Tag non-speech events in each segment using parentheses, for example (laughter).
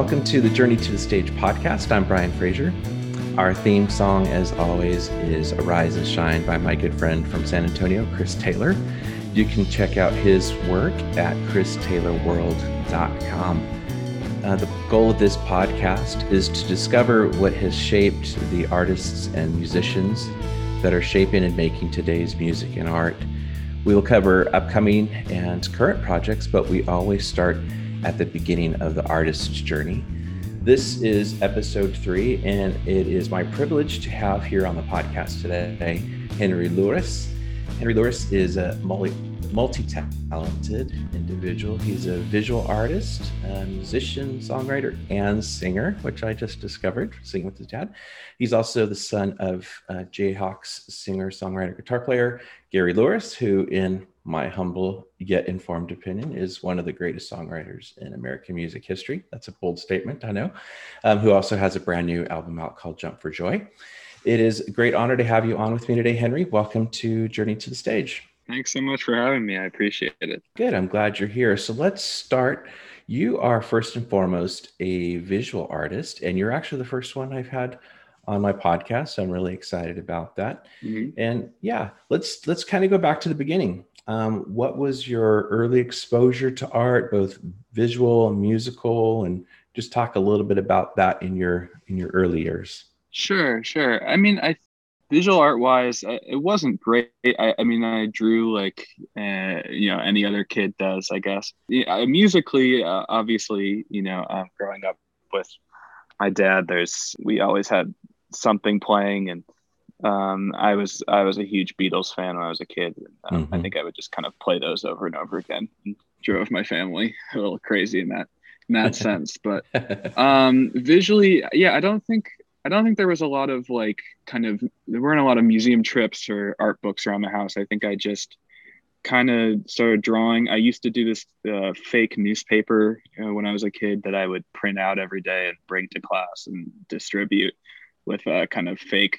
Welcome to the Journey to the Stage podcast. I'm Brian Fraser. Our theme song, as always, is Arise and Shine by my good friend from San Antonio, Chris Taylor. You can check out his work at christaylorworld.com. Uh, the goal of this podcast is to discover what has shaped the artists and musicians that are shaping and making today's music and art. We will cover upcoming and current projects, but we always start at the beginning of the artist's journey. This is episode three, and it is my privilege to have here on the podcast today Henry Louris. Henry Louris is a multi talented individual. He's a visual artist, a musician, songwriter, and singer, which I just discovered singing with his dad. He's also the son of uh, Jayhawks singer, songwriter, guitar player Gary Louris, who, in my humble yet informed opinion, is one of the greatest songwriters in American music history. That's a bold statement, I know. Um, who also has a brand new album out called Jump for Joy. It is a great honor to have you on with me today, Henry. Welcome to Journey to the Stage. Thanks so much for having me. I appreciate it. Good. I'm glad you're here. So let's start. You are first and foremost a visual artist, and you're actually the first one I've had on my podcast. So I'm really excited about that. Mm-hmm. And yeah, let's let's kind of go back to the beginning. Um, what was your early exposure to art, both visual and musical, and just talk a little bit about that in your in your early years. Sure, sure. I mean, I visual art wise, it wasn't great. I, I mean, I drew like uh, you know any other kid does, I guess. Yeah, musically, uh, obviously, you know, um, growing up with my dad, there's we always had something playing, and um, I was I was a huge Beatles fan when I was a kid. Um, mm-hmm. I think I would just kind of play those over and over again. And drove my family (laughs) a little crazy in that in that (laughs) sense, but (laughs) um, visually, yeah, I don't think I don't think there was a lot of like kind of there weren't a lot of museum trips or art books around the house. I think I just kind of started drawing. I used to do this uh, fake newspaper uh, when I was a kid that I would print out every day and bring to class and distribute with uh, kind of fake,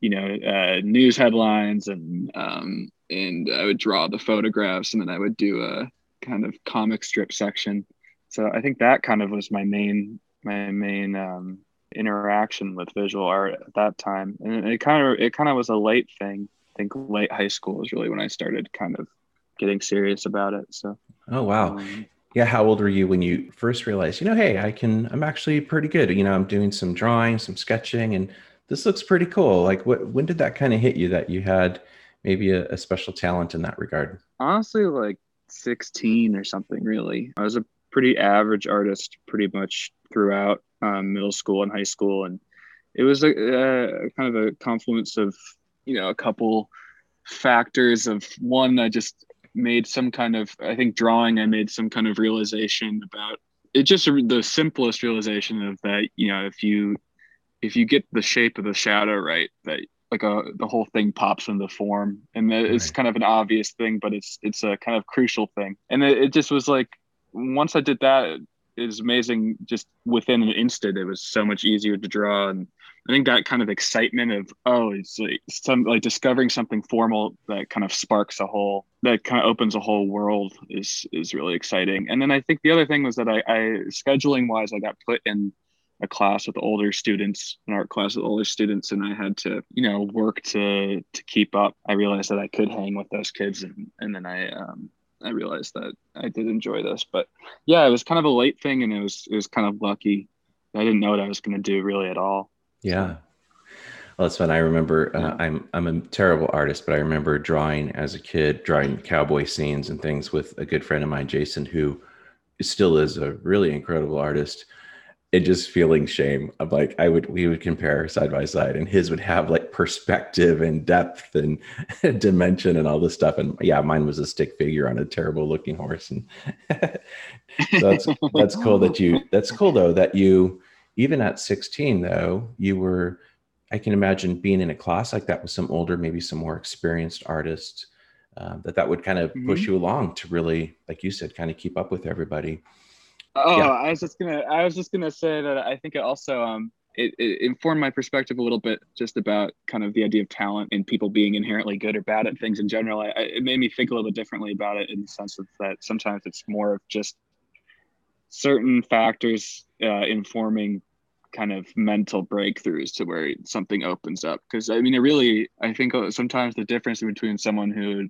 you know, uh, news headlines and um, and I would draw the photographs and then I would do a kind of comic strip section. So I think that kind of was my main my main um, interaction with visual art at that time. And it kind of it kind of was a late thing. I think late high school is really when i started kind of getting serious about it. So oh wow. um, yeah how old were you when you first realized you know hey i can i'm actually pretty good. You know i'm doing some drawing some sketching and this looks pretty cool. Like what when did that kind of hit you that you had maybe a, a special talent in that regard? Honestly like 16 or something really. I was a pretty average artist pretty much throughout um, middle school and high school, and it was a, a, kind of a confluence of you know a couple factors of one I just made some kind of I think drawing I made some kind of realization about it just the simplest realization of that you know if you if you get the shape of the shadow right that like a the whole thing pops into form and it's right. kind of an obvious thing but it's it's a kind of crucial thing and it, it just was like once I did that, it was amazing. Just within an instant, it was so much easier to draw, and I think that kind of excitement of oh, it's like some like discovering something formal that kind of sparks a whole that kind of opens a whole world is is really exciting. And then I think the other thing was that I, I scheduling wise, I got put in a class with older students, an art class with older students, and I had to, you know, work to to keep up. I realized that I could hang with those kids, and and then I um, I realized that I did enjoy this. But yeah, it was kind of a late thing, and it was it was kind of lucky. I didn't know what I was going to do really at all. Yeah. Well, that's fun. I remember uh, I'm I'm a terrible artist, but I remember drawing as a kid, drawing cowboy scenes and things with a good friend of mine, Jason, who still is a really incredible artist and just feeling shame of like I would we would compare side by side and his would have like perspective and depth and (laughs) dimension and all this stuff. And yeah mine was a stick figure on a terrible looking horse. And so (laughs) that's that's cool that you that's cool though that you even at 16 though you were I can imagine being in a class like that with some older maybe some more experienced artists uh, that that would kind of mm-hmm. push you along to really like you said kind of keep up with everybody Oh, yeah. I was just gonna I was just gonna say that I think it also um it, it, informed my perspective a little bit just about kind of the idea of talent and people being inherently good or bad at things in general. I, it made me think a little bit differently about it in the sense of that sometimes it's more of just certain factors uh, informing kind of mental breakthroughs to where something opens up because i mean it really i think uh, sometimes the difference between someone who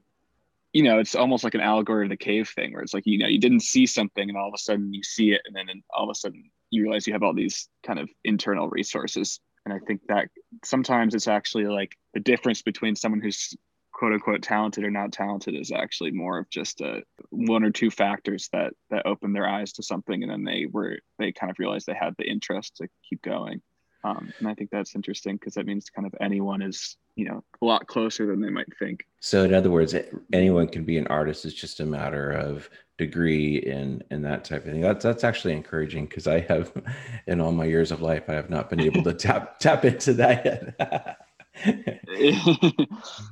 you know it's almost like an allegory of the cave thing where it's like you know you didn't see something and all of a sudden you see it and then all of a sudden you realize you have all these kind of internal resources. And i think that sometimes it's actually like the difference between someone who's quote unquote talented or not talented is actually more of just a one or two factors that that open their eyes to something and then they were they kind of realized they had the interest to keep going um, and i think that's interesting because that means kind of anyone is you know a lot closer than they might think. So in other words anyone can be an artist. It's just a matter of degree and and that type of thing. That's that's actually encouraging because i have (laughs) in all my years of life i have not been able to (laughs) tap tap into that yet. (laughs)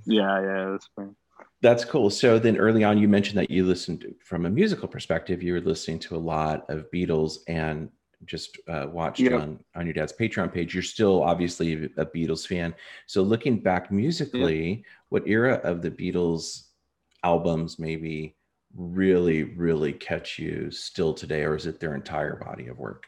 Yeah, yeah, that's fine. That's cool. So then early on, you mentioned that you listened to, from a musical perspective, you were listening to a lot of Beatles and just uh, watched yep. on, on your dad's Patreon page. You're still obviously a Beatles fan. So looking back musically, what era of the Beatles albums maybe really, really catch you still today, or is it their entire body of work?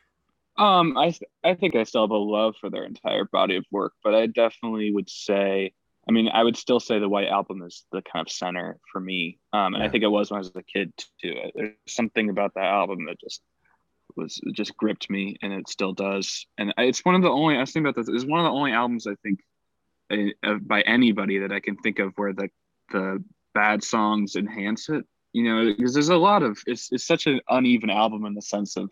Um, I I think I still have a love for their entire body of work, but I definitely would say, I mean, I would still say the White Album is the kind of center for me. Um, and yeah. I think it was when I was a kid too. There's something about that album that just was just gripped me, and it still does. And it's one of the only I was thinking about this. It's one of the only albums I think uh, by anybody that I can think of where the the bad songs enhance it. You know, because there's a lot of it's it's such an uneven album in the sense of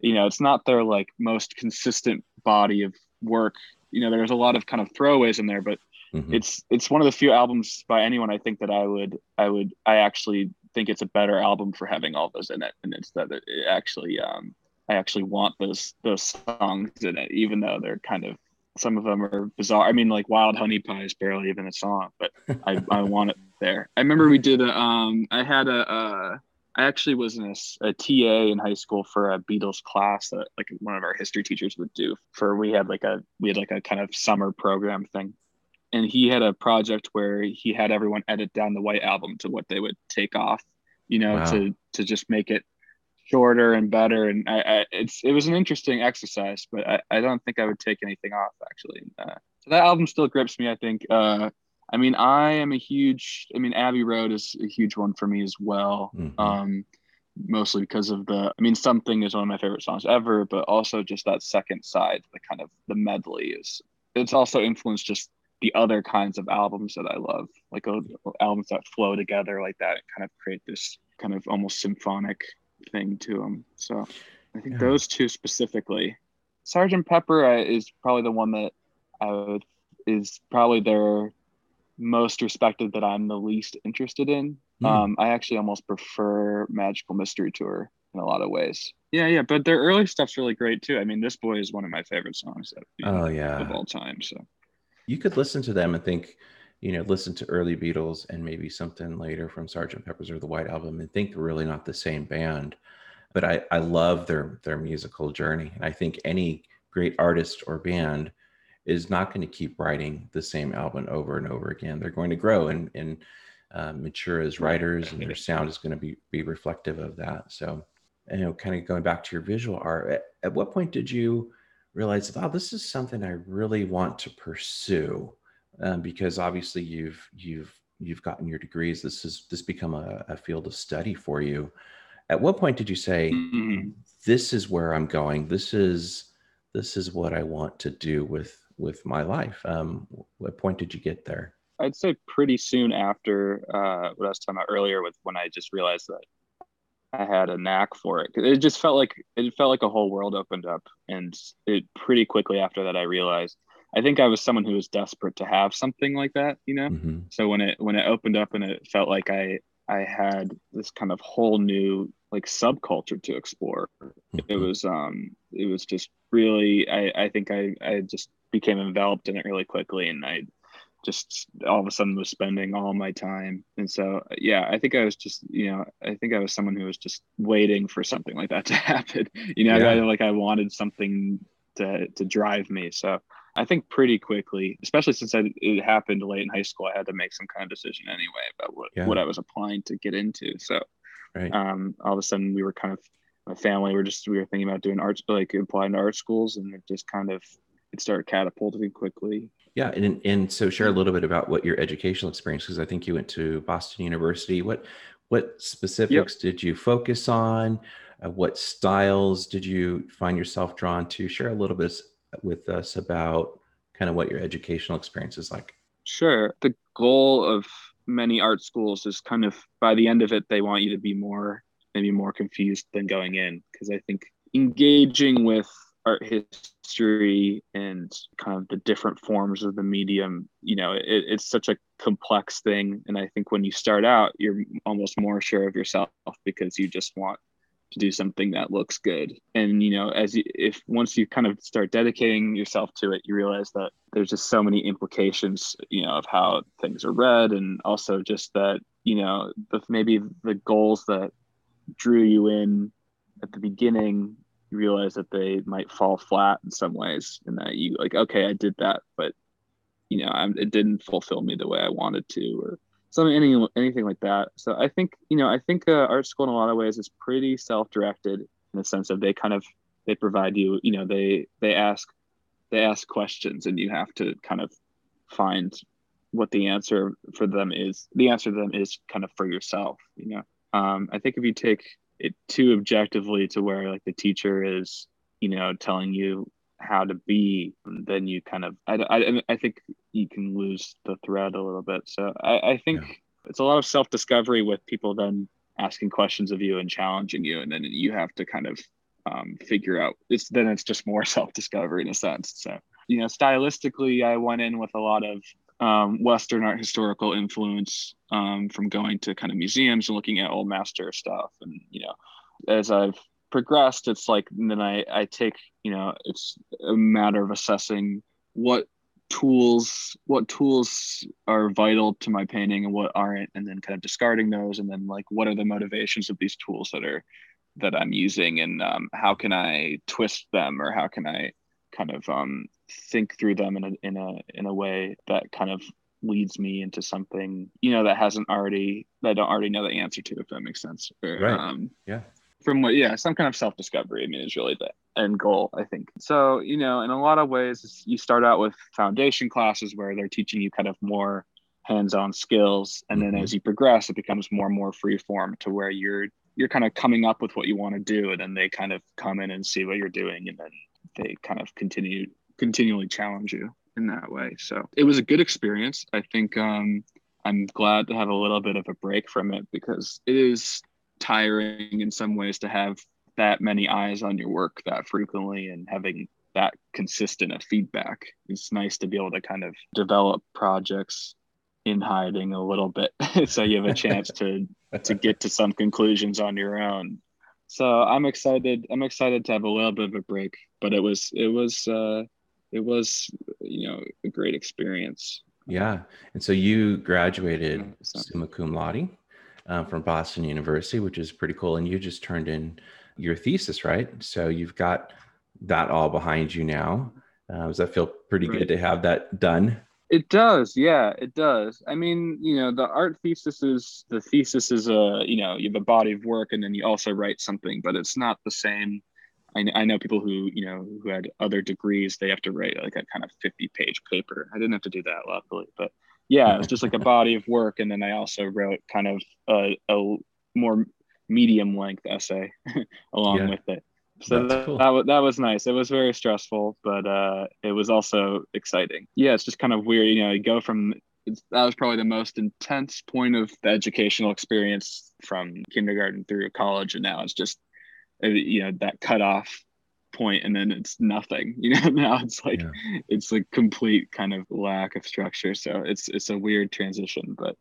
you know, it's not their like most consistent body of work. You know, there's a lot of kind of throwaways in there, but mm-hmm. it's it's one of the few albums by anyone I think that I would I would I actually think it's a better album for having all those in it, and it's that it actually um, I actually want those those songs in it, even though they're kind of some of them are bizarre. I mean, like Wild Honey Pie is barely even a song, but I, I want it there. I remember we did a um I had a, I actually was in a, a, TA in high school for a Beatles class that like one of our history teachers would do for we had like a we had like a kind of summer program thing. And he had a project where he had everyone edit down the white album to what they would take off, you know, wow. to to just make it shorter and better. And I, I, it's it was an interesting exercise, but I, I don't think I would take anything off actually. Uh, so that album still grips me. I think uh, I mean, I am a huge. I mean, Abbey Road is a huge one for me as well. Mm-hmm. Um, mostly because of the. I mean, something is one of my favorite songs ever, but also just that second side, the kind of the medley is. It's also influenced just the other kinds of albums that I love, like uh, albums that flow together like that, and kind of create this kind of almost symphonic thing to them. So, I think yeah. those two specifically. Sergeant Pepper is probably the one that I would is probably their most respected that I'm the least interested in. Mm. Um, I actually almost prefer Magical Mystery Tour in a lot of ways. Yeah, yeah, but their early stuff's really great too. I mean, this boy is one of my favorite songs oh know, yeah of all time. So you could listen to them and think, you know, listen to early Beatles and maybe something later from Sergeant Pepper's or the White Album and think they're really not the same band. But I, I love their their musical journey. And I think any great artist or band is not going to keep writing the same album over and over again. They're going to grow and, and uh, mature as writers, and their sound is going to be, be reflective of that. So, you know, kind of going back to your visual art, at, at what point did you realize, oh, this is something I really want to pursue? Um, because obviously you've you've you've gotten your degrees. This has this become a, a field of study for you. At what point did you say, mm-hmm. "This is where I'm going. This is this is what I want to do with with my life. Um, what point did you get there? I'd say pretty soon after uh, what I was talking about earlier, with when I just realized that I had a knack for it. It just felt like it felt like a whole world opened up, and it pretty quickly after that I realized. I think I was someone who was desperate to have something like that, you know. Mm-hmm. So when it when it opened up and it felt like I I had this kind of whole new like subculture to explore. Mm-hmm. It was um it was just really I I think I I just became enveloped in it really quickly and I just all of a sudden was spending all my time. And so, yeah, I think I was just, you know, I think I was someone who was just waiting for something like that to (laughs) happen. You know, yeah. I, like I wanted something to to drive me. So I think pretty quickly, especially since I, it happened late in high school, I had to make some kind of decision anyway about what, yeah. what I was applying to get into. So right. um, all of a sudden we were kind of my family were just we were thinking about doing arts, like applying to art schools, and it just kind of it started catapulting quickly. Yeah, and and so share a little bit about what your educational experience because I think you went to Boston University. What what specifics yep. did you focus on? Uh, what styles did you find yourself drawn to? Share a little bit with us about kind of what your educational experience is like. Sure. The goal of many art schools is kind of by the end of it, they want you to be more, maybe more confused than going in. Because I think engaging with art history and kind of the different forms of the medium, you know, it, it's such a complex thing. And I think when you start out, you're almost more sure of yourself because you just want to do something that looks good and you know as you if once you kind of start dedicating yourself to it you realize that there's just so many implications you know of how things are read and also just that you know the, maybe the goals that drew you in at the beginning you realize that they might fall flat in some ways and that you like okay i did that but you know I'm, it didn't fulfill me the way i wanted to or something any, anything like that. So i think you know i think uh, art school in a lot of ways is pretty self-directed in the sense of they kind of they provide you you know they they ask they ask questions and you have to kind of find what the answer for them is the answer to them is kind of for yourself you know. Um, i think if you take it too objectively to where like the teacher is you know telling you how to be, then you kind of, I, I, I think you can lose the thread a little bit. So I, I think yeah. it's a lot of self discovery with people then asking questions of you and challenging you. And then you have to kind of um, figure out it's then it's just more (laughs) self discovery in a sense. So, you know, stylistically, I went in with a lot of um, Western art historical influence um, from going to kind of museums and looking at old master stuff. And, you know, as I've progressed, it's like then I, I take, you know, it's a matter of assessing what tools what tools are vital to my painting and what aren't and then kind of discarding those and then like what are the motivations of these tools that are that i'm using and um, how can i twist them or how can i kind of um, think through them in a, in a in a way that kind of leads me into something you know that hasn't already that i don't already know the answer to if that makes sense. Or, right. um, yeah. from what yeah some kind of self-discovery i mean is really the end goal i think. So you know in a lot of ways you start out with foundation classes where they're teaching you kind of more hands-on skills and mm-hmm. then as you progress it becomes more and more free form to where you're you're kind of coming up with what you want to do and then they kind of come in and see what you're doing and then they kind of continue continually challenge you in that way so it was a good experience i think um i'm glad to have a little bit of a break from it because it is tiring in some ways to have that many eyes on your work that frequently and having that consistent of feedback. It's nice to be able to kind of develop projects in hiding a little bit (laughs) so you have a chance to to get to some conclusions on your own. So I'm excited I'm excited to have a little bit of a break, but it was it was uh it was you know a great experience. Yeah. And so you graduated summa cum laude uh, from Boston University, which is pretty cool. And you just turned in your thesis, right? So you've got that all behind you now. Uh, does that feel pretty right. good to have that done? It does, yeah, it does. I mean, you know, the art thesis is the thesis is a you know you have a body of work and then you also write something, but it's not the same. I, I know people who you know who had other degrees. They have to write like a kind of fifty page paper. I didn't have to do that luckily, but yeah, it's just like a body of work. And then I also wrote kind of a, a more medium length essay (laughs) along yeah. with it. So that, cool. that, that was nice. It was very stressful, but uh, it was also exciting. Yeah, it's just kind of weird. You know, you go from that was probably the most intense point of the educational experience from kindergarten through college, and now it's just you know that cutoff point and then it's nothing (laughs) you know now it's like yeah. it's a complete kind of lack of structure so it's it's a weird transition but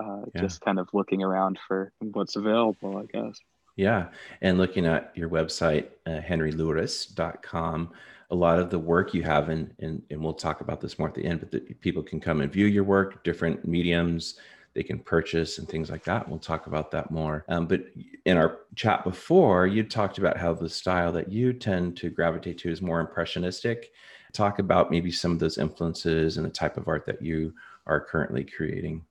uh, yeah. just kind of looking around for what's available i guess yeah and looking at your website uh, henrylouris.com a lot of the work you have in, in and we'll talk about this more at the end but people can come and view your work different mediums they can purchase and things like that. We'll talk about that more. Um, but in our chat before, you talked about how the style that you tend to gravitate to is more impressionistic. Talk about maybe some of those influences and the type of art that you are currently creating.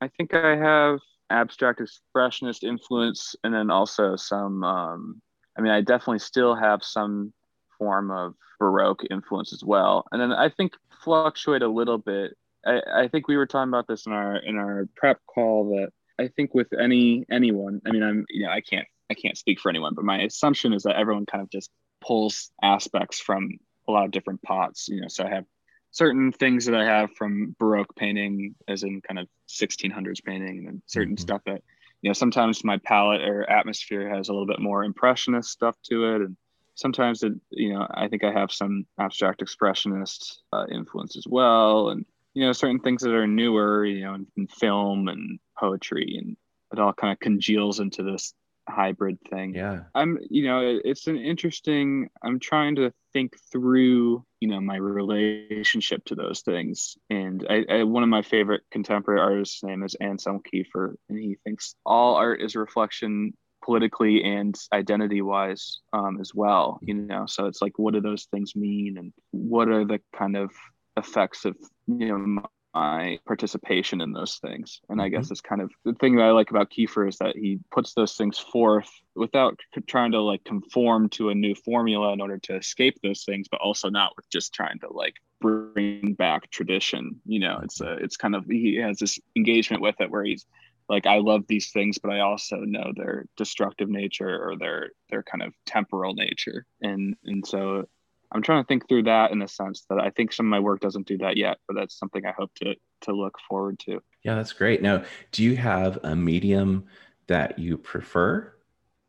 I think I have abstract expressionist influence and then also some um, I mean, I definitely still have some form of Baroque influence as well. And then I think fluctuate a little bit. I, I think we were talking about this in our in our prep call that I think with any anyone, I mean, I'm you know, I can't I can't speak for anyone, but my assumption is that everyone kind of just pulls aspects from a lot of different pots. You know, so I have certain things that I have from Baroque painting, as in kind of 1600s painting, and certain mm-hmm. stuff that you know sometimes my palette or atmosphere has a little bit more impressionist stuff to it, and sometimes it you know I think I have some abstract expressionist uh, influence as well, and you know certain things that are newer, you know, in, in film and poetry, and it all kind of congeals into this hybrid thing. Yeah. I'm, you know, it's an interesting, I'm trying to think through, you know, my relationship to those things. And I, I one of my favorite contemporary artists' name is Anselm Kiefer, and he thinks all art is reflection politically and identity wise um, as well, you know, so it's like, what do those things mean? And what are the kind of effects of, you know, my participation in those things. And I guess mm-hmm. it's kind of the thing that I like about Kiefer is that he puts those things forth without trying to like conform to a new formula in order to escape those things, but also not with just trying to like bring back tradition. You know, it's a, it's kind of, he has this engagement with it where he's like, I love these things, but I also know their destructive nature or their, their kind of temporal nature. And, and so I'm trying to think through that in a sense that I think some of my work doesn't do that yet, but that's something I hope to to look forward to. Yeah, that's great. Now, do you have a medium that you prefer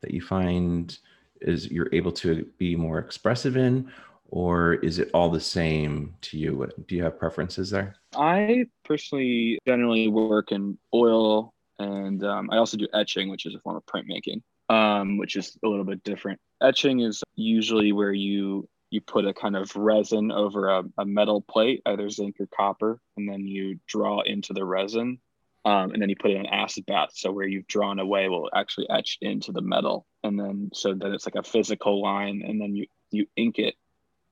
that you find is you're able to be more expressive in or is it all the same to you? Do you have preferences there? I personally generally work in oil and um, I also do etching, which is a form of printmaking, um, which is a little bit different. Etching is usually where you you put a kind of resin over a, a metal plate, either zinc or copper, and then you draw into the resin. Um, and then you put it in acid bath. So where you've drawn away will actually etch into the metal. And then so then it's like a physical line. And then you you ink it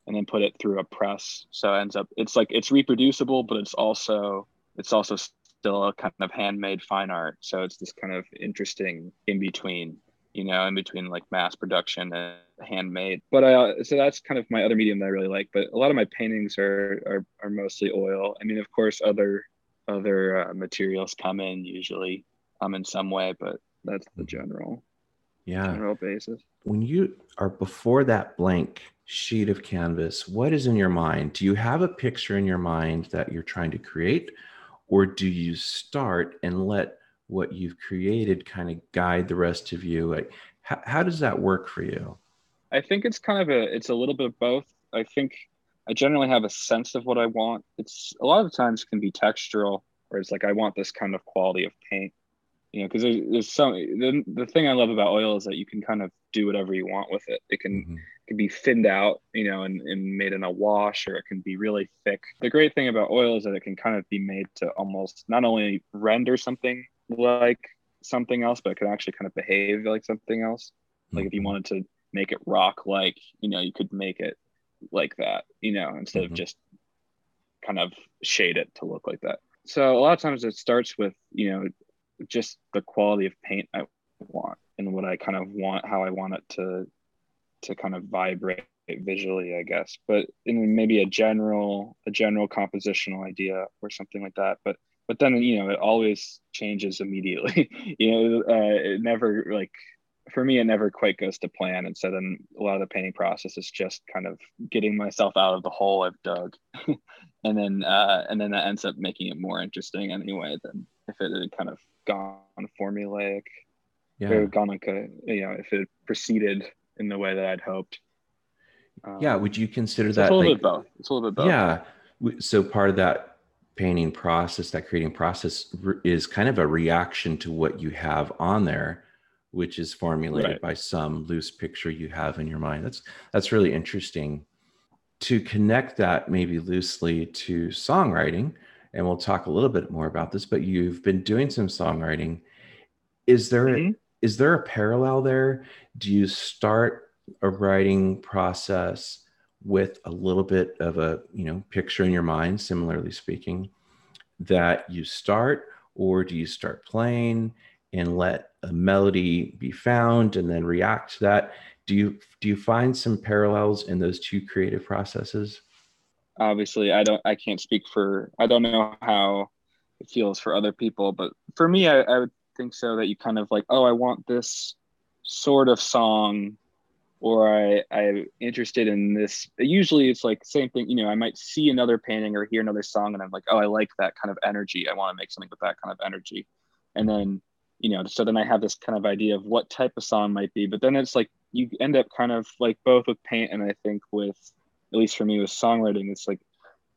and then put it through a press. So it ends up it's like it's reproducible, but it's also it's also still a kind of handmade fine art. So it's this kind of interesting in between you know, in between like mass production and handmade. But I, uh, so that's kind of my other medium that I really like. But a lot of my paintings are are, are mostly oil. I mean, of course, other other uh, materials come in usually um in some way, but that's the general yeah general basis. When you are before that blank sheet of canvas, what is in your mind? Do you have a picture in your mind that you're trying to create, or do you start and let what you've created kind of guide the rest of you? Like how, how does that work for you? I think it's kind of a it's a little bit of both. I think i generally have a sense of what i want. It's a lot of times can be textural where it's like i want this kind of quality of paint you know because there's, there's some the, the thing i love about oil is that you can kind of do whatever you want with it. It can mm-hmm. can be thinned out you know and, and made in a wash or it can be really thick. The great thing about oil is that it can kind of be made to almost not only render something like something else, but it could actually kind of behave like something else. Like if you mm-hmm. wanted to make it rock like, you know, you could make it like that, you know, instead mm-hmm. of just kind of shade it to look like that. So a lot of times it starts with, you know, just the quality of paint I want and what I kind of want, how I want it to to kind of vibrate visually, I guess. But in maybe a general a general compositional idea or something like that. But but then you know it always changes immediately. (laughs) You know uh, it never like for me it never quite goes to plan. And so then a lot of the painting process is just kind of getting myself out of the hole i've dug. (laughs) And then uh, and then that ends up making it more interesting anyway than if it had kind of gone formulaic. Yeah. or gone like a you know if it proceeded in the way that i'd hoped. Um, yeah would you consider that it's a little like, bit both. It's a little bit both. Yeah. So part of that painting process, that creating process is kind of a reaction to what you have on there, which is formulated right. by some loose picture you have in your mind. That's that's really interesting. To connect that maybe loosely to songwriting, and we'll talk a little bit more about this, but you've been doing some songwriting. Is there mm-hmm. is there a parallel there? Do you start a writing process with a little bit of a you know picture in your mind similarly speaking that you start or do you start playing and let a melody be found and then react to that. Do you do you find some parallels in those two creative processes? Obviously, I don't I can't speak for I don't know how it feels for other people, but for me I, I would think so that you kind of like, oh, I want this sort of song or I, I'm interested in this. Usually it's like same thing, you know, I might see another painting or hear another song and I'm like, oh, I like that kind of energy. I want to make something with that kind of energy. And then, you know, so then I have this kind of idea of what type of song might be. But then it's like you end up kind of like both with paint and I think with, at least for me with songwriting, it's like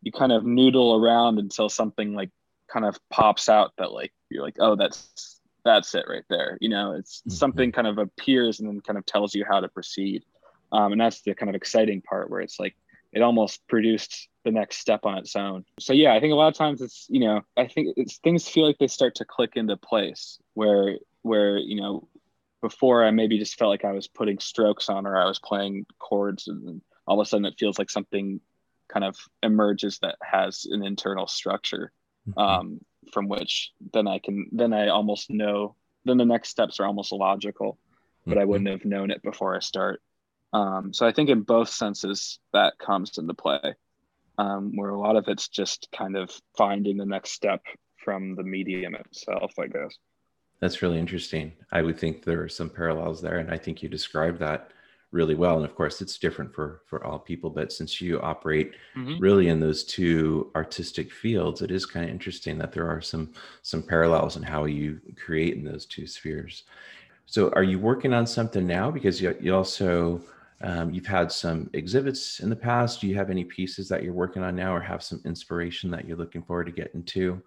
you kind of noodle around until something like kind of pops out that like you're like, oh, that's that's it right there. You know, it's mm-hmm. something kind of appears and then kind of tells you how to proceed. Um, and that's the kind of exciting part where it's like it almost produced the next step on its own. So yeah, I think a lot of times it's you know I think it's things feel like they start to click into place where where you know before I maybe just felt like I was putting strokes on or I was playing chords and all of a sudden it feels like something kind of emerges that has an internal structure. Mm-hmm. Um, from which then I can then I almost know then the next steps are almost logical, but mm-hmm. I wouldn't have known it before I start. Um, so I think in both senses that comes into play, um, where a lot of it's just kind of finding the next step from the medium itself, I guess. That's really interesting. I would think there are some parallels there, and I think you described that really well and of course it's different for for all people but since you operate mm-hmm. really in those two artistic fields it is kind of interesting that there are some some parallels in how you create in those two spheres. So are you working on something now? Because you, you also um, you've had some exhibits in the past. Do you have any pieces that you're working on now or have some inspiration that you're looking forward to getting to?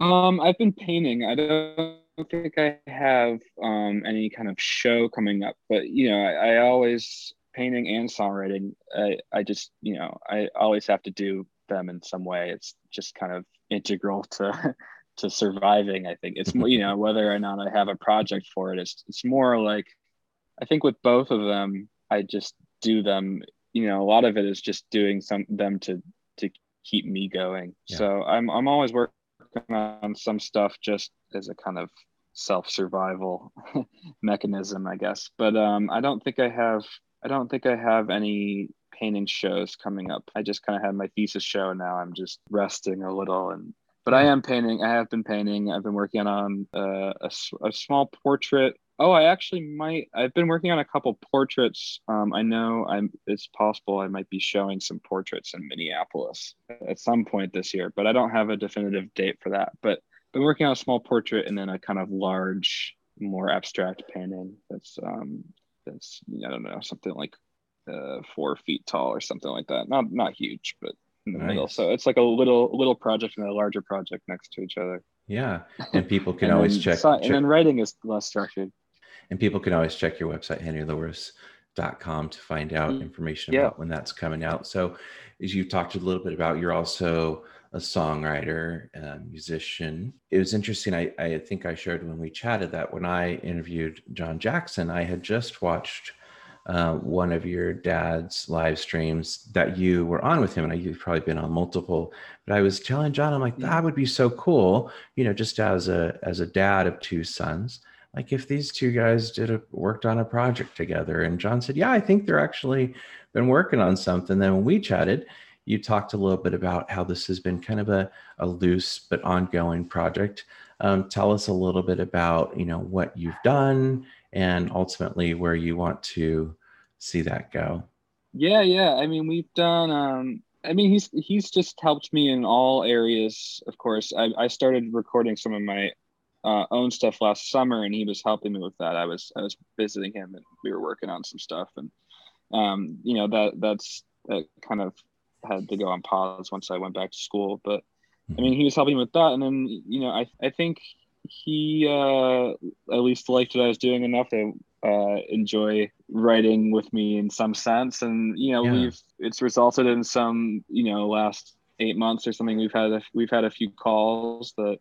Um i've been painting. I don't don't think I have um, any kind of show coming up, but you know, I, I, always painting and songwriting. I, I just you know I always have to do them in some way. It's just kind of integral to (laughs) to surviving. I think it's more you know whether or not I have a project for it. It's it's more like I think with both of them, I just do them. You know, a lot of it is just doing some them to to keep me going. Yeah. So I'm I'm always working on some stuff just as a kind of self survival (laughs) mechanism, I guess. But um, I don't think I have. I don't think I have any painting shows coming up. I just kind of had my thesis show, and now I'm just resting a little. And but I am painting. I have been painting. I've been working on uh, a, a small portrait. Oh, I actually might. I've been working on a couple portraits. Um, I know I'm. It's possible I might be showing some portraits in Minneapolis at some point this year, but I don't have a definitive date for that. But been working on a small portrait and then a kind of large, more abstract painting that's um that's I don't know something like uh, four feet tall or something like that. Not not huge, but in the nice. middle. So it's like a little little project and a larger project next to each other. Yeah, and people (laughs) can always then, check, so, check. And then writing is less structured. And people can always check your website, henrylouris.com, to find out mm, information yeah. about when that's coming out. So, as you've talked a little bit about, you're also a songwriter, a musician. It was interesting. I, I think I shared when we chatted that when I interviewed John Jackson, I had just watched uh, one of your dad's live streams that you were on with him, and you've probably been on multiple. But I was telling John, I'm like, that would be so cool, you know, just as a as a dad of two sons. Like if these two guys did a, worked on a project together, and John said, yeah, I think they're actually been working on something. Then when we chatted, you talked a little bit about how this has been kind of a, a loose but ongoing project. Um, tell us a little bit about you know what you've done and ultimately where you want to see that go. Yeah, yeah. I mean, we've done. Um, I mean, he's he's just helped me in all areas. Of course, I, I started recording some of my uh, own stuff last summer, and he was helping me with that. I was I was visiting him, and we were working on some stuff, and um, you know that that's that kind of had to go on pause once I went back to school. But I mean, he was helping with that, and then you know, I I think he uh, at least liked what I was doing enough to uh, enjoy writing with me in some sense, and you know, yeah. we've it's resulted in some you know last eight months or something. We've had a, we've had a few calls that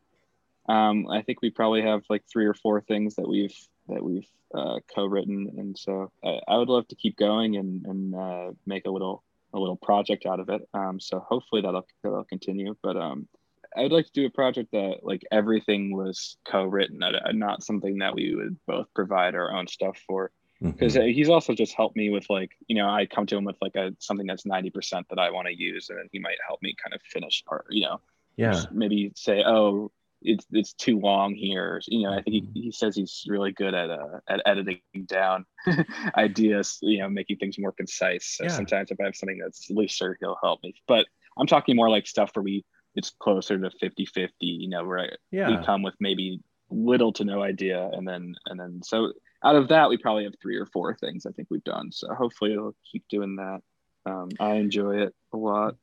um, I think we probably have like three or four things that we've that we've uh, co-written, and so I, I, would love to keep going and and uh, make a little a little project out of it. Um, so hopefully that'll that'll continue. But um, I'd like to do a project that like everything was co-written, not something that we would both provide our own stuff for. Because mm-hmm. he's also just helped me with like you know I come to him with like a something that's ninety percent that I want to use, and then he might help me kind of finish part. You know, yeah, maybe say oh it's it's too long here. You know, I think he, mm-hmm. he says he's really good at uh, at editing down (laughs) ideas, you know, making things more concise. So yeah. sometimes if I have something that's looser, he'll help me. But I'm talking more like stuff where we it's closer to 50-50, you know, where yeah. we come with maybe little to no idea and then and then so out of that we probably have three or four things I think we've done. So hopefully we'll keep doing that. Um, I enjoy it a lot.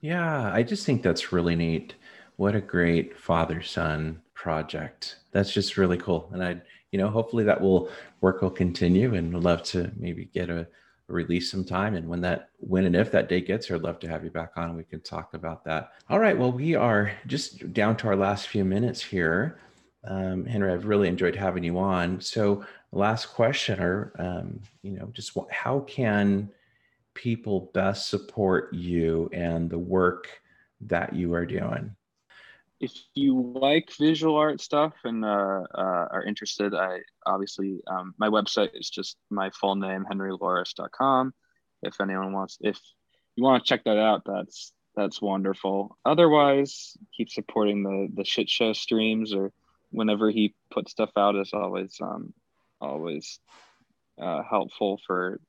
Yeah, I just think that's really neat what a great father son project. That's just really cool. And I, you know, hopefully that will work will continue and would love to maybe get a, release sometime. And when that, when and if that date gets here, I'd love to have you back on. We can talk about that. All right. Well, we are just down to our last few minutes here. Um, Henry, I've really enjoyed having you on. So, last question, or um, you know, just what, how can people best support you and the work that you are doing? If you like visual art stuff and uh, uh, are interested, I obviously um, my website is just my full name henrylouris.com. If anyone wants, if you want to check that out, that's that's wonderful. Otherwise, keep supporting the the shit show streams or whenever he puts stuff out is always um, always uh, helpful for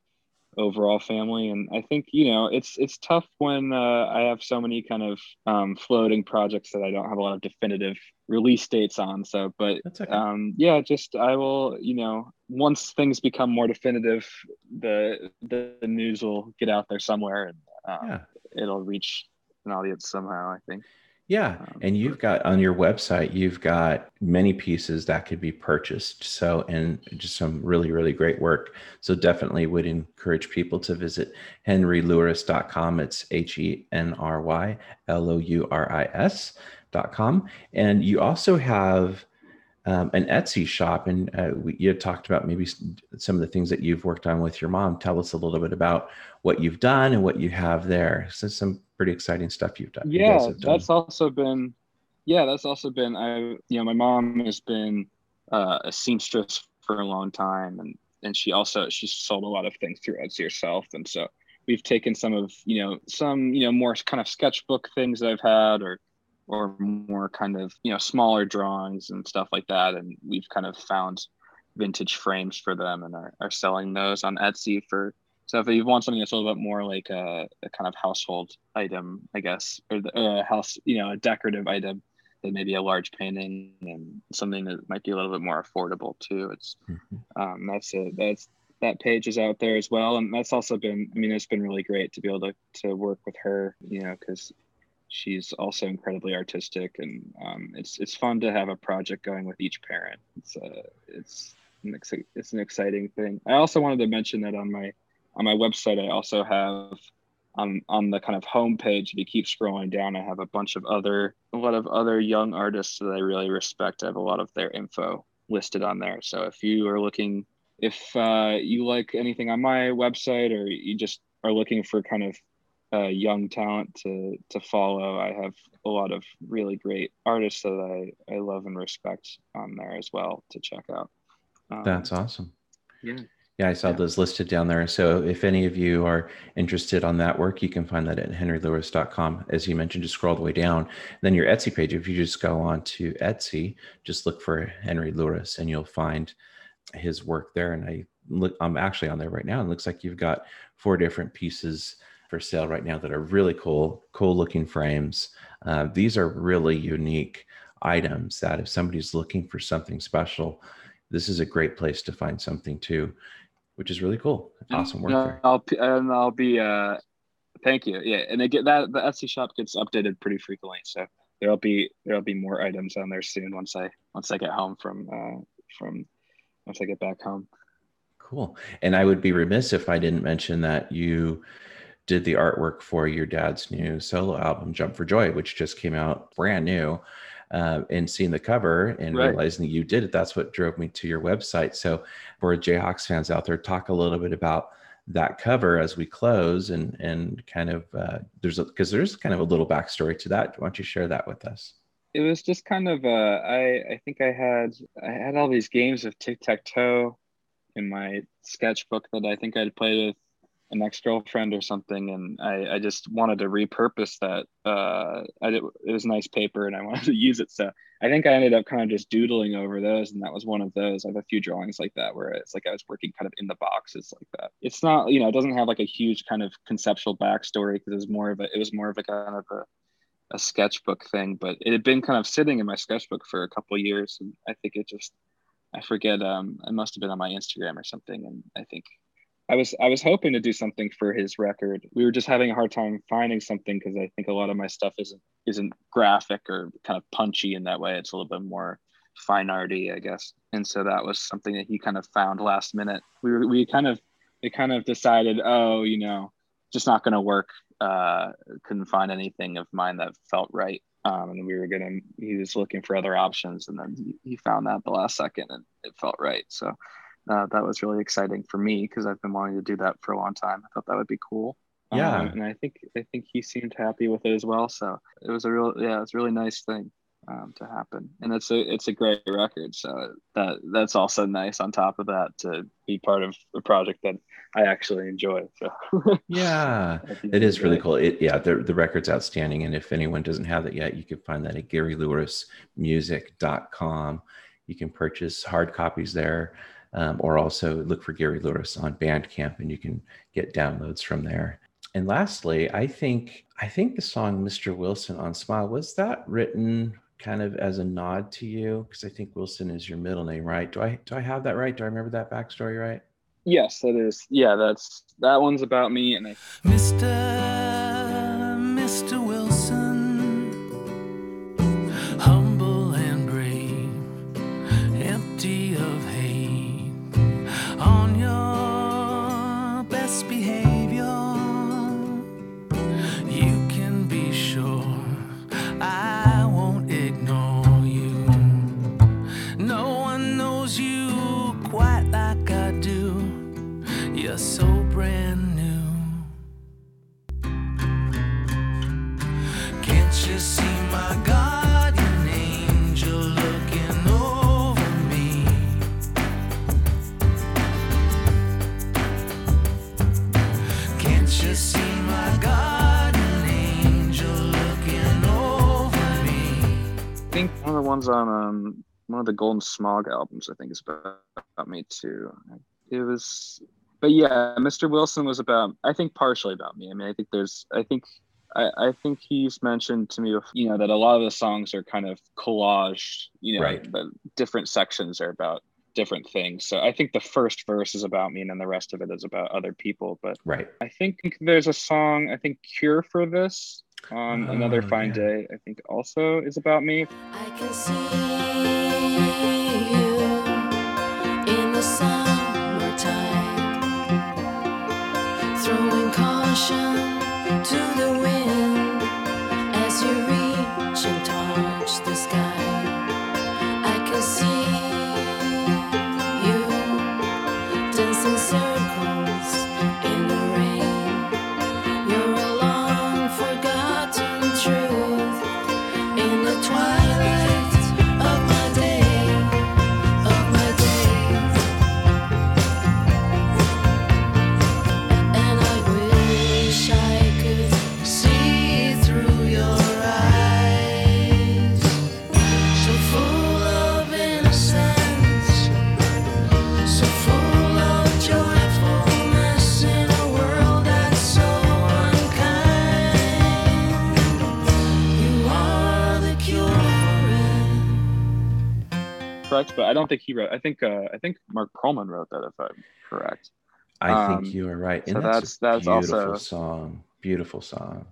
overall family and i think you know it's it's tough when uh, i have so many kind of um, floating projects that i don't have a lot of definitive release dates on so but okay. um, yeah just i will you know once things become more definitive the the, the news will get out there somewhere and um, yeah. it'll reach an audience somehow i think yeah. Um, and you've got on your website, you've got many pieces that could be purchased. So, and just some really, really great work. So, definitely would encourage people to visit henrylouris.com. It's H E N R Y L O U R I S.com. And you also have um, an Etsy shop. And uh, we, you talked about maybe some of the things that you've worked on with your mom. Tell us a little bit about what you've done and what you have there. So, some pretty exciting stuff you've done. Yeah, done. that's also been, yeah, that's also been. I, you know, my mom has been uh, a seamstress for a long time, and and she also she sold a lot of things through Etsy herself, and so we've taken some of you know some you know more kind of sketchbook things that I've had, or or more kind of you know smaller drawings and stuff like that, and we've kind of found vintage frames for them and are, are selling those on Etsy for so if you want something that's a little bit more like a, a kind of household item, I guess, or the uh, house, you know, a decorative item, than maybe a large painting and something that might be a little bit more affordable too. It's mm-hmm. um, that's a that's that page is out there as well, and that's also been. I mean, it's been really great to be able to to work with her, you know, because she's also incredibly artistic, and um, it's it's fun to have a project going with each parent. It's uh, it's an it's an exciting thing. I also wanted to mention that on my on my website, I also have on on the kind of homepage. If you keep scrolling down, I have a bunch of other a lot of other young artists that I really respect. I have a lot of their info listed on there. So if you are looking, if uh, you like anything on my website, or you just are looking for kind of uh, young talent to to follow, I have a lot of really great artists that I I love and respect on there as well to check out. Um, That's awesome. Yeah. Yeah, I saw yeah. those listed down there. So if any of you are interested on that work, you can find that at henrylouris.com. As you mentioned, just scroll the way down. then your Etsy page, if you just go on to Etsy, just look for Henry Louris and you'll find his work there. And I look, I'm actually on there right now. It looks like you've got four different pieces for sale right now that are really cool, cool looking frames. Uh, these are really unique items that if somebody's looking for something special, this is a great place to find something too which is really cool. Awesome work there. I'll and I'll be uh, thank you. Yeah, and they get that the Etsy shop gets updated pretty frequently, so there'll be there'll be more items on there soon once I once I get home from uh, from once I get back home. Cool. And I would be remiss if I didn't mention that you did the artwork for your dad's new solo album, Jump for Joy, which just came out brand new uh, and seeing the cover and right. realizing that you did it, that's what drove me to your website. So, for Jayhawks fans out there, talk a little bit about that cover as we close and and kind of uh, there's because there's kind of a little backstory to that. Why don't you share that with us? it was just kind of uh, I I think I had I had all these games of tic tac toe in my sketchbook that I think I'd played with an ex-girlfriend or something and I, I just wanted to repurpose that uh I did, it was nice paper and I (laughs) wanted to use it. So I think I ended up kind of just doodling over those and that was one of those. I have a few drawings like that where it's like I was working kind of in the boxes like that. It's not you know it doesn't have like a huge kind of conceptual backstory because it was more of a it was more of a kind of a a sketchbook thing but it had been kind of sitting in my sketchbook for a couple years and I think it just I forget um it must have been on my Instagram or something and I think I was I was hoping to do something for his record. We were just having a hard time finding something because I think a lot of my stuff isn't isn't graphic or kind of punchy in that way. It's a little bit more fine arty, I guess. And so that was something that he kind of found last minute. We were we kind of it kind of decided, oh, you know, just not going to work. Uh, couldn't find anything of mine that felt right. Um, and we were gonna. He was looking for other options, and then he, he found that the last second, and it felt right. So uh, that was really exciting for me because I've been wanting to do that for a long time. I thought that would be cool. Yeah, um, and I think I think he seemed happy with it as well. So it was a real yeah, it's a really nice thing um, to happen, and it's a it's a great record. So that that's also nice on top of that to be part of a project that I actually enjoy. So (laughs) yeah, it is really cool. It yeah, the the record's outstanding, and if anyone doesn't have it yet, you can find that at GaryLourisMusic.com. You can purchase hard copies there um, or also look for Gary Louris on Bandcamp and you can get downloads from there. And lastly, I think I think the song Mr. Wilson on Smile was that written kind of as a nod to you because I think Wilson is your middle name, right? Do I do I have that right? Do I remember that backstory right? Yes, that is. Yeah, that's that one's about me and I Mr. Mr. ones on um one of the Golden Smog albums I think is about, about me too. It was but yeah, Mr. Wilson was about I think partially about me. I mean I think there's I think I, I think he's mentioned to me, you know, that a lot of the songs are kind of collage, you know, Right. the different sections are about different things. So I think the first verse is about me and then the rest of it is about other people. But Right. I think there's a song, I think Cure for This on Oh, Another Fine yeah. Day, I think also is about me. Don't think he wrote. I think uh, I think Marc Perlman wrote that, if I'm correct. I Um, think you are right. And so that's, that's- a that's beautiful also- song. Beautiful song.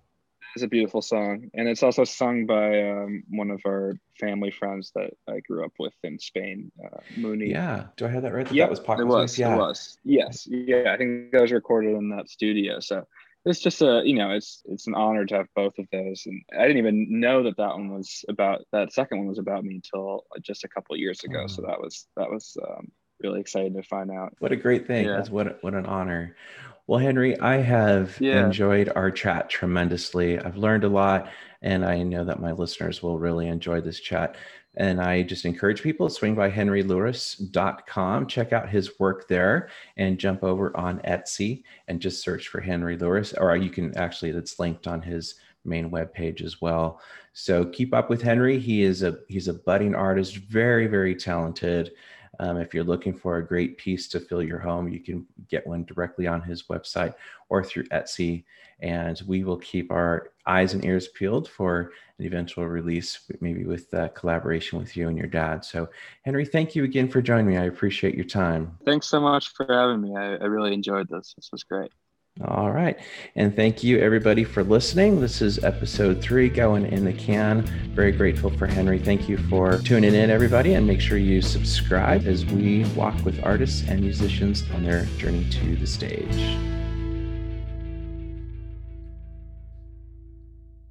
It's a beautiful song, and it's also sung by um, one of our family friends that I grew up with in Spain, uh, Mooney. Yeah. Do I have that right? That, Yeah, that was Paco's it was. Yeah. It was. Yes. Yeah. I think that was recorded in that studio. So it's just a, you know, it's it's an honor to have both of those. And I didn't even know that that one was about that second one was about me until just a couple of years ago. So that was that was um, really exciting to find out. What a great thing. Yeah. That's what what an honor. Well, Henry, I have Yeah. enjoyed our chat tremendously. I've learned a lot, And I know that my listeners will really enjoy this chat. And I just encourage people to swing by henrylouris.com, check out his work there, and jump over on Etsy and just search for Henry Louris. Or you can actually, it's linked on his main webpage as well. So keep up with Henry. He is a he's a budding artist, very very talented. Um, if you're looking for a great piece to fill your home, you can get one directly on his website or through Etsy. And we will keep our eyes and ears peeled for an eventual release, maybe with uh, collaboration with you and your dad. So, Henry, thank you again for joining me. I appreciate your time. Thanks so much for having me. I, I really enjoyed this. This was great. All right. And thank you, everybody, for listening. This is episode three going in the can. Very grateful for Henry. Thank you for tuning in, everybody. And make sure you subscribe as we walk with artists and musicians on their journey to the stage.